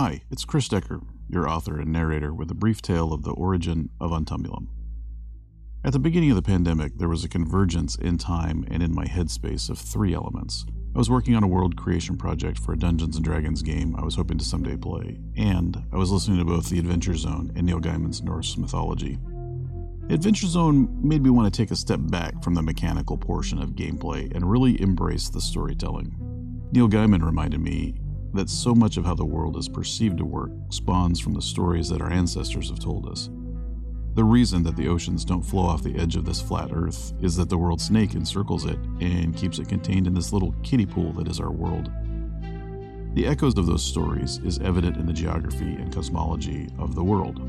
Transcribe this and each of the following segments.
Hi, it's Chris Decker, your author and narrator, with a brief tale of the origin of Untumulum. At the beginning of the pandemic, there was a convergence in time and in my headspace of three elements. I was working on a world creation project for a Dungeons and Dragons game I was hoping to someday play, and I was listening to both The Adventure Zone and Neil Gaiman's Norse mythology. Adventure Zone made me want to take a step back from the mechanical portion of gameplay and really embrace the storytelling. Neil Gaiman reminded me that so much of how the world is perceived to work spawns from the stories that our ancestors have told us. The reason that the oceans don't flow off the edge of this flat earth is that the world snake encircles it and keeps it contained in this little kiddie pool that is our world. The echoes of those stories is evident in the geography and cosmology of the world.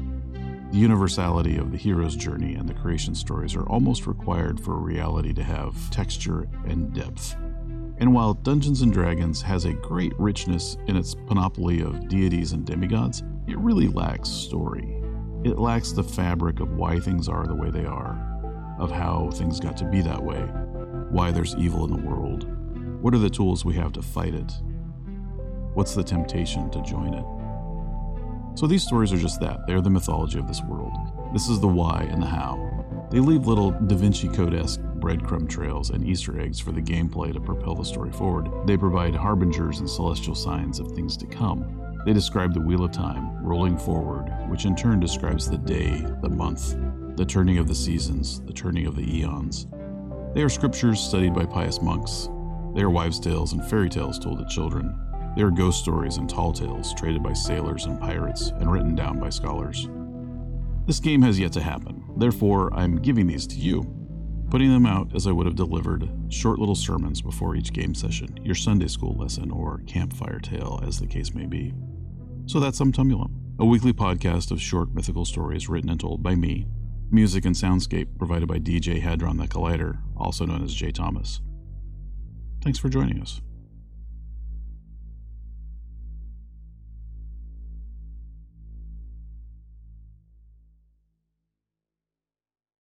The universality of the hero's journey and the creation stories are almost required for a reality to have texture and depth. And while Dungeons and Dragons has a great richness in its panoply of deities and demigods, it really lacks story. It lacks the fabric of why things are the way they are, of how things got to be that way, why there's evil in the world, what are the tools we have to fight it, what's the temptation to join it. So these stories are just that. They're the mythology of this world. This is the why and the how. They leave little Da Vinci Code esque breadcrumb trails and Easter eggs for the gameplay to propel the story forward. They provide harbingers and celestial signs of things to come. They describe the wheel of time rolling forward, which in turn describes the day, the month, the turning of the seasons, the turning of the eons. They are scriptures studied by pious monks. They are wives' tales and fairy tales told to children. They are ghost stories and tall tales traded by sailors and pirates and written down by scholars. This game has yet to happen, therefore, I'm giving these to you putting them out as I would have delivered short little sermons before each game session, your Sunday school lesson, or campfire tale, as the case may be. So that's Untumulum, a weekly podcast of short mythical stories written and told by me, music and soundscape provided by DJ Hadron the Collider, also known as Jay Thomas. Thanks for joining us.